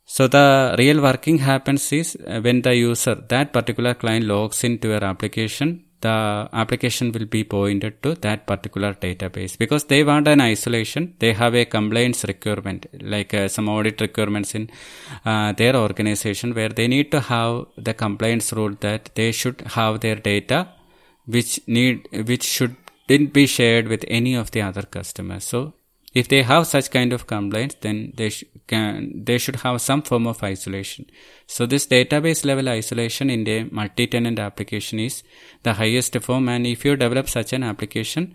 So the real working happens is uh, when the user, that particular client logs into your application, the application will be pointed to that particular database. Because they want an isolation they have a compliance requirement like uh, some audit requirements in uh, their organization where they need to have the compliance rule that they should have their data which need which should didn't be shared with any of the other customers. So if they have such kind of compliance, then they sh- can they should have some form of isolation. So this database level isolation in a multi-tenant application is the highest form. And if you develop such an application,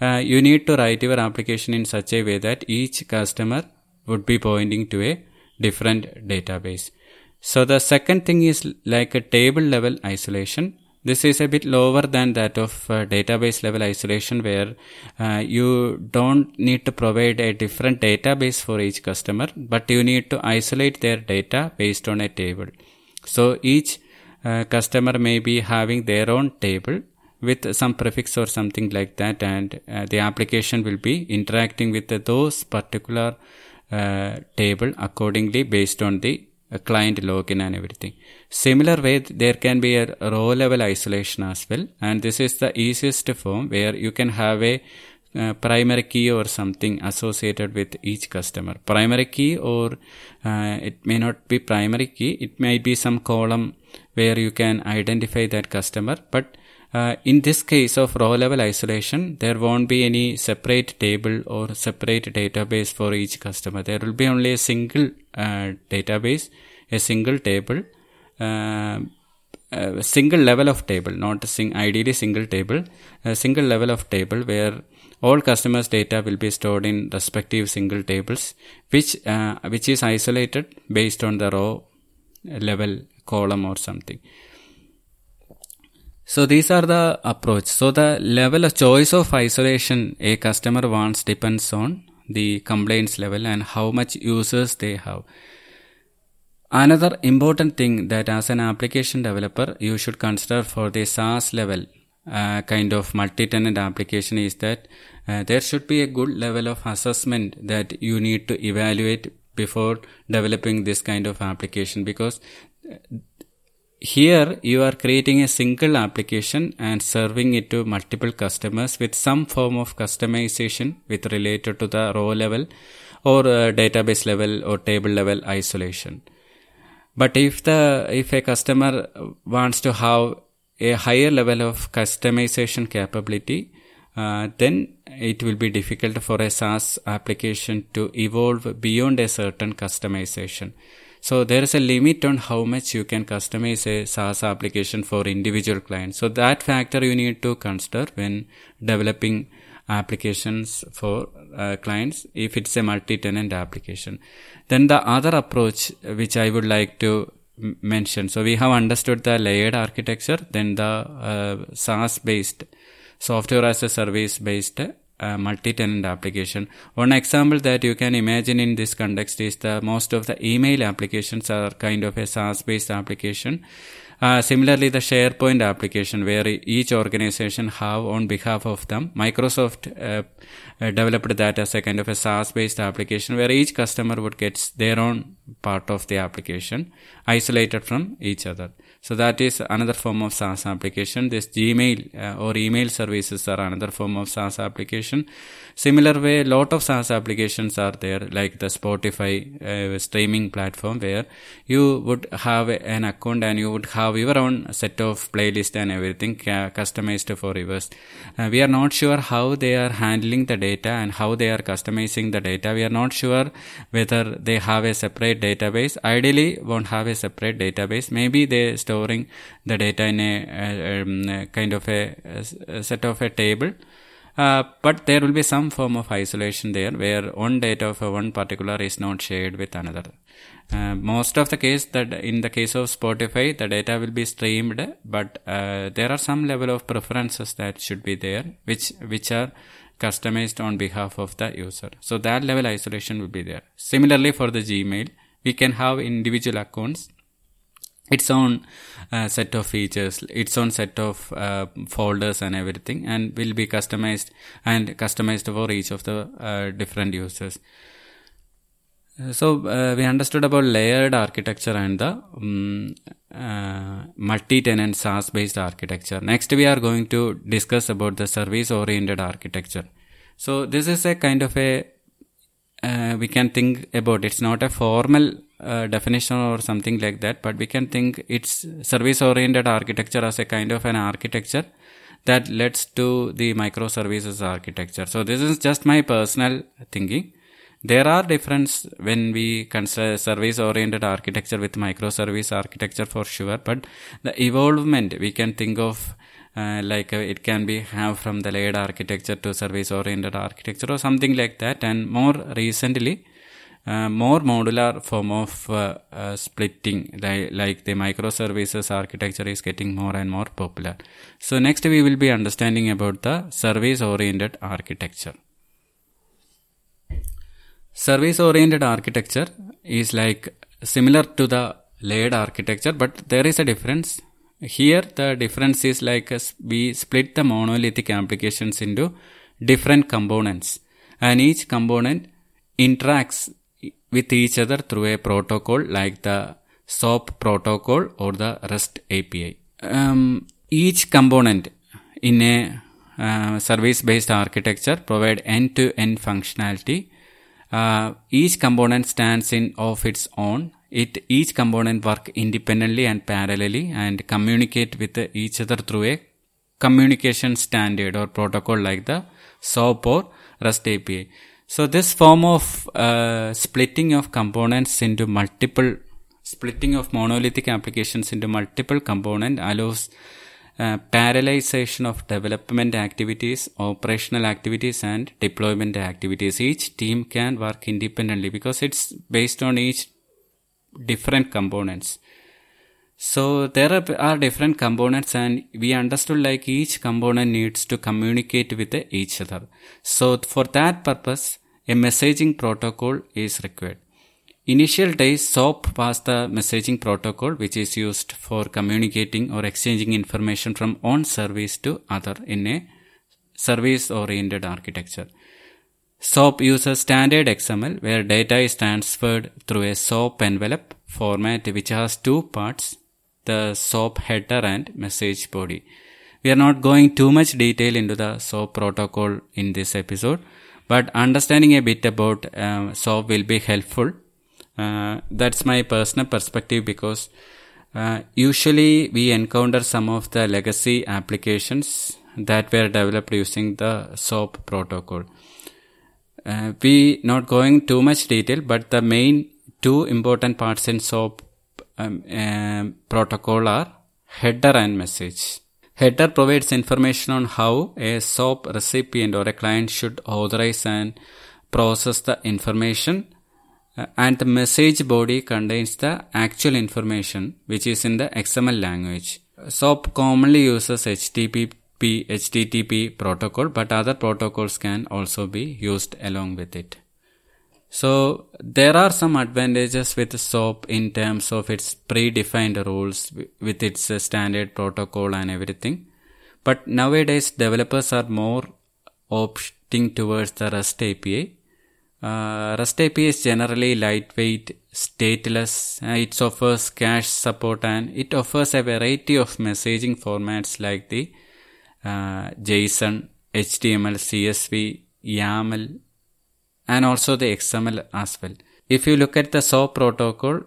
uh, you need to write your application in such a way that each customer would be pointing to a different database. So the second thing is like a table level isolation. This is a bit lower than that of uh, database level isolation where uh, you don't need to provide a different database for each customer, but you need to isolate their data based on a table. So each uh, customer may be having their own table with some prefix or something like that and uh, the application will be interacting with those particular uh, table accordingly based on the a client login and everything. Similar way, there can be a row level isolation as well. And this is the easiest form where you can have a uh, primary key or something associated with each customer. Primary key or uh, it may not be primary key. It may be some column where you can identify that customer. But uh, in this case of row level isolation, there won't be any separate table or separate database for each customer. There will be only a single uh, database, a single table, uh, a single level of table, not a sing- ideally single table, a single level of table where all customers data will be stored in respective single tables, which uh, which is isolated based on the row level column or something. So these are the approach. So the level of choice of isolation a customer wants depends on the complaints level and how much users they have. Another important thing that as an application developer you should consider for the SaaS level uh, kind of multi-tenant application is that uh, there should be a good level of assessment that you need to evaluate before developing this kind of application because here you are creating a single application and serving it to multiple customers with some form of customization with related to the row level or uh, database level or table level isolation but if the if a customer wants to have a higher level of customization capability uh, then it will be difficult for a SaaS application to evolve beyond a certain customization. So there is a limit on how much you can customize a SaaS application for individual clients. So that factor you need to consider when developing applications for uh, clients if it's a multi-tenant application. Then the other approach which I would like to mention. So we have understood the layered architecture, then the uh, SaaS based software as a service based uh, multi-tenant application. One example that you can imagine in this context is the most of the email applications are kind of a SaaS-based application. Uh, similarly, the SharePoint application, where each organization have on behalf of them, Microsoft uh, uh, developed that as a kind of a SaaS-based application, where each customer would get their own part of the application, isolated from each other. So that is another form of SaaS application. This Gmail or email services are another form of SaaS application. Similar way, a lot of SaaS applications are there, like the Spotify uh, streaming platform, where you would have an account and you would have your own set of playlist and everything uh, customized for yours. Uh, we are not sure how they are handling the data and how they are customizing the data. We are not sure whether they have a separate database. Ideally, won't have a separate database. Maybe they are storing the data in a, um, a kind of a, a, set of a table. Uh, but there will be some form of isolation there where one data of one particular is not shared with another. Uh, most of the case that in the case of Spotify, the data will be streamed, but uh, there are some level of preferences that should be there, which which are customized on behalf of the user. So that level isolation will be there. Similarly, for the Gmail, we can have individual accounts its own uh, set of features its own set of uh, folders and everything and will be customized and customized for each of the uh, different users so uh, we understood about layered architecture and the um, multi-tenant SaaS based architecture. Next, we are going to discuss about the service oriented architecture. So this is a kind of a uh, we can think about it's not a formal uh, definition or something like that but we can think it's service oriented architecture as a kind of an architecture that leads to the microservices architecture. So this is just my personal thinking. There are difference when we consider service oriented architecture with microservice architecture for sure but the evolvement we can think of uh, like uh, it can be have from the layered architecture to service oriented architecture or something like that. And more recently uh, more modular form of uh, uh, splitting like, like the microservices architecture is getting more and more popular. So next we will be understanding about the service oriented architecture. Service oriented architecture is like similar to the layered architecture but there is a difference. Here the difference is like we split the monolithic applications into different components and each component interacts with each other through a protocol like the SOAP protocol or the REST API. Um, each component in a uh, service-based architecture provide end-to-end functionality. Uh, each component stands in of its own. It each component work independently and parallelly and communicate with each other through a communication standard or protocol like the SOAP or REST API. So this form of uh, splitting of components into multiple splitting of monolithic applications into multiple component allows uh, parallelization of development activities, operational activities, and deployment activities. Each team can work independently because it's based on each different components. So there are, different components and we understood like each component needs to communicate with each other. So for that purpose, a messaging protocol is required. Initial days, SOAP was the messaging protocol which is used for communicating or exchanging information from one service to other in a service oriented architecture. SOAP uses standard XML where data is transferred through a SOAP envelope format which has two parts, the SOAP header and message body. We are not going too much detail into the SOAP protocol in this episode, but understanding a bit about uh, SOAP will be helpful uh, that's my personal perspective because uh, usually we encounter some of the legacy applications that were developed using the SOAP protocol. Uh, we not going too much detail, but the main two important parts in SOAP um, um, protocol are header and message. Header provides information on how a SOAP recipient or a client should authorize and process the information uh, and the message body contains the actual information which is in the XML language. SOAP commonly uses HTTP HTTP protocol, but other protocols can also be used along with it. So there are some advantages with SOAP in terms of its predefined rules with its standard protocol and everything. But nowadays developers are more opting towards the REST API uh, REST API is generally lightweight, stateless. Uh, it offers cache support and it offers a variety of messaging formats like the uh, JSON, HTML, CSV, YAML, and also the XML as well. If you look at the SOAP protocol,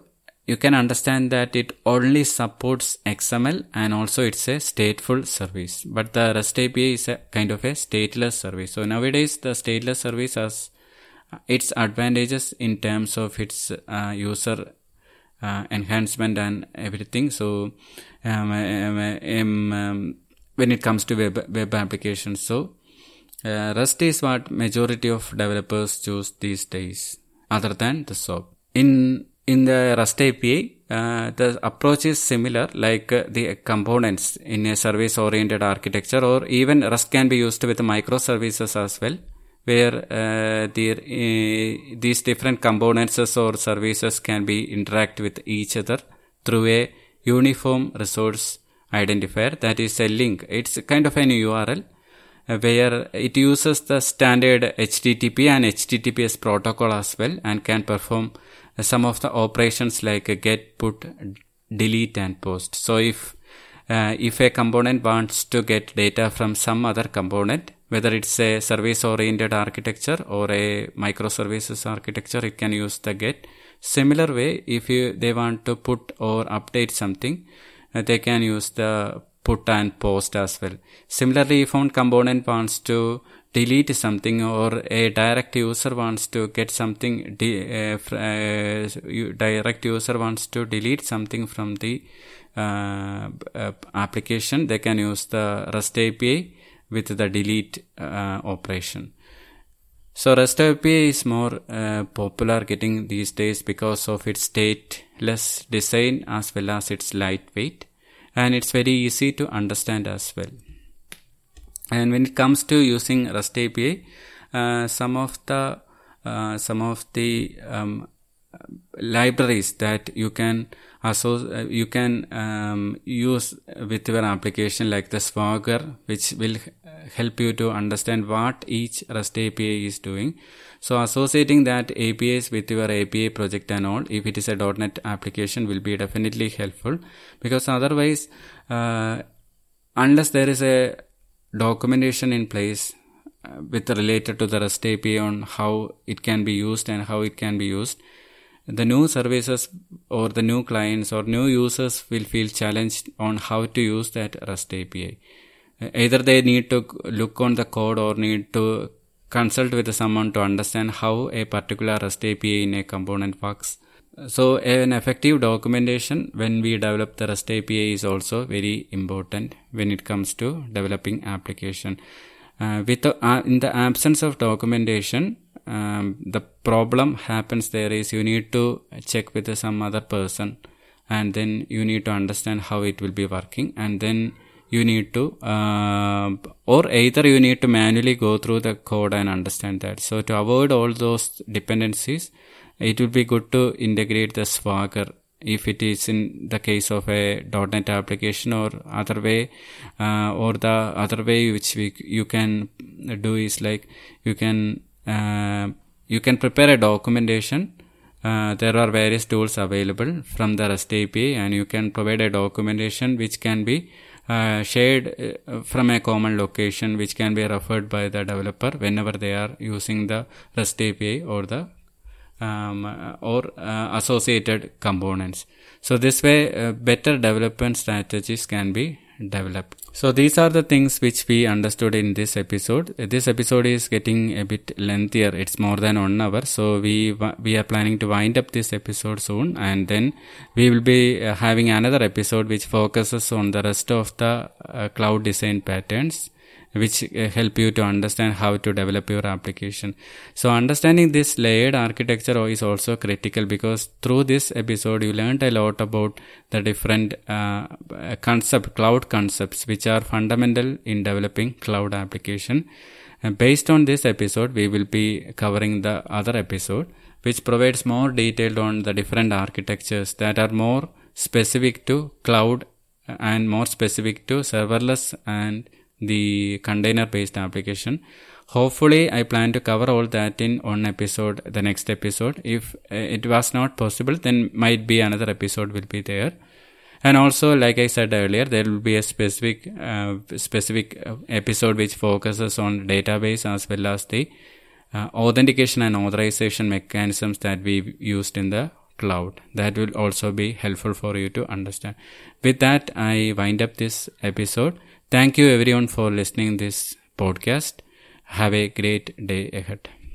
you can understand that it only supports XML and also it's a stateful service. But the REST API is a kind of a stateless service. So nowadays the stateless service has its advantages in terms of its uh, user uh, enhancement and everything. So, um, um, um, when it comes to web web applications, so uh, REST is what majority of developers choose these days, other than the SOAP. In in the REST API, uh, the approach is similar, like uh, the components in a service-oriented architecture, or even REST can be used with microservices as well where uh, uh, these different components or services can be interact with each other through a uniform resource identifier that is a link. It's kind of an URL where it uses the standard HTTP and HTTPS protocol as well and can perform some of the operations like get, put, delete and post. So if uh, if a component wants to get data from some other component, whether it's a service oriented architecture or a microservices architecture it can use the get similar way if you they want to put or update something uh, they can use the put and post as well similarly if one component wants to delete something or a direct user wants to get something de- uh, uh, direct user wants to delete something from the uh, uh, application they can use the rest api with the delete uh, operation. So REST API is more uh, popular getting these days because of its stateless design as well as its lightweight and it's very easy to understand as well. And when it comes to using REST API, uh, some of the uh, some of the um, libraries that you can also uh, you can um, use with your application like the swagger which will help you to understand what each rest api is doing. So associating that apis with your api project and all if it is a .NET application will be definitely helpful. Because otherwise uh, unless there is a documentation in place uh, with related to the REST API on how it can be used and how it can be used, the new services or the new clients or new users will feel challenged on how to use that REST API. Either they need to look on the code or need to consult with someone to understand how a particular REST API in a component works. So an effective documentation when we develop the REST API is also very important when it comes to developing application. Uh, with uh, in the absence of documentation, um, the problem happens there is you need to check with some other person and then you need to understand how it will be working and then you need to uh, or either you need to manually go through the code and understand that. So to avoid all those dependencies it will be good to integrate the swagger. If it is in the case of a .NET application or other way uh, or the other way which we, you can do is like you can you can prepare a documentation uh, there are various tools available from the REST API and you can provide a documentation which can be uh, shared uh, from a common location which can be referred by the developer whenever they are using the REST API or the um, or uh, associated components. So this way, uh, better development strategies can be developed. So these are the things which we understood in this episode. This episode is getting a bit lengthier. It's more than one hour. So we we are planning to wind up this episode soon, and then we will be uh, having another episode which focuses on the rest of the uh, cloud design patterns which uh, help you to understand how to develop your application. So understanding this layered architecture is also critical because through this episode you learned a lot about the different uh, concept, cloud concepts, which are fundamental in developing cloud application. And based on this episode, we will be covering the other episode, which provides more detail on the different architectures that are more specific to cloud and more specific to serverless and the container based application. Hopefully i plan to cover all that in one episode the next episode. If uh, it was not possible then might be another episode will be there. And also like i said earlier there will be a specific uh, specific uh, episode which focuses on database as well as the uh, authentication and authorization mechanisms that we used in the cloud. That will also be helpful for you to understand. With that i wind up this episode Thank you everyone for listening this podcast. Have a great day ahead.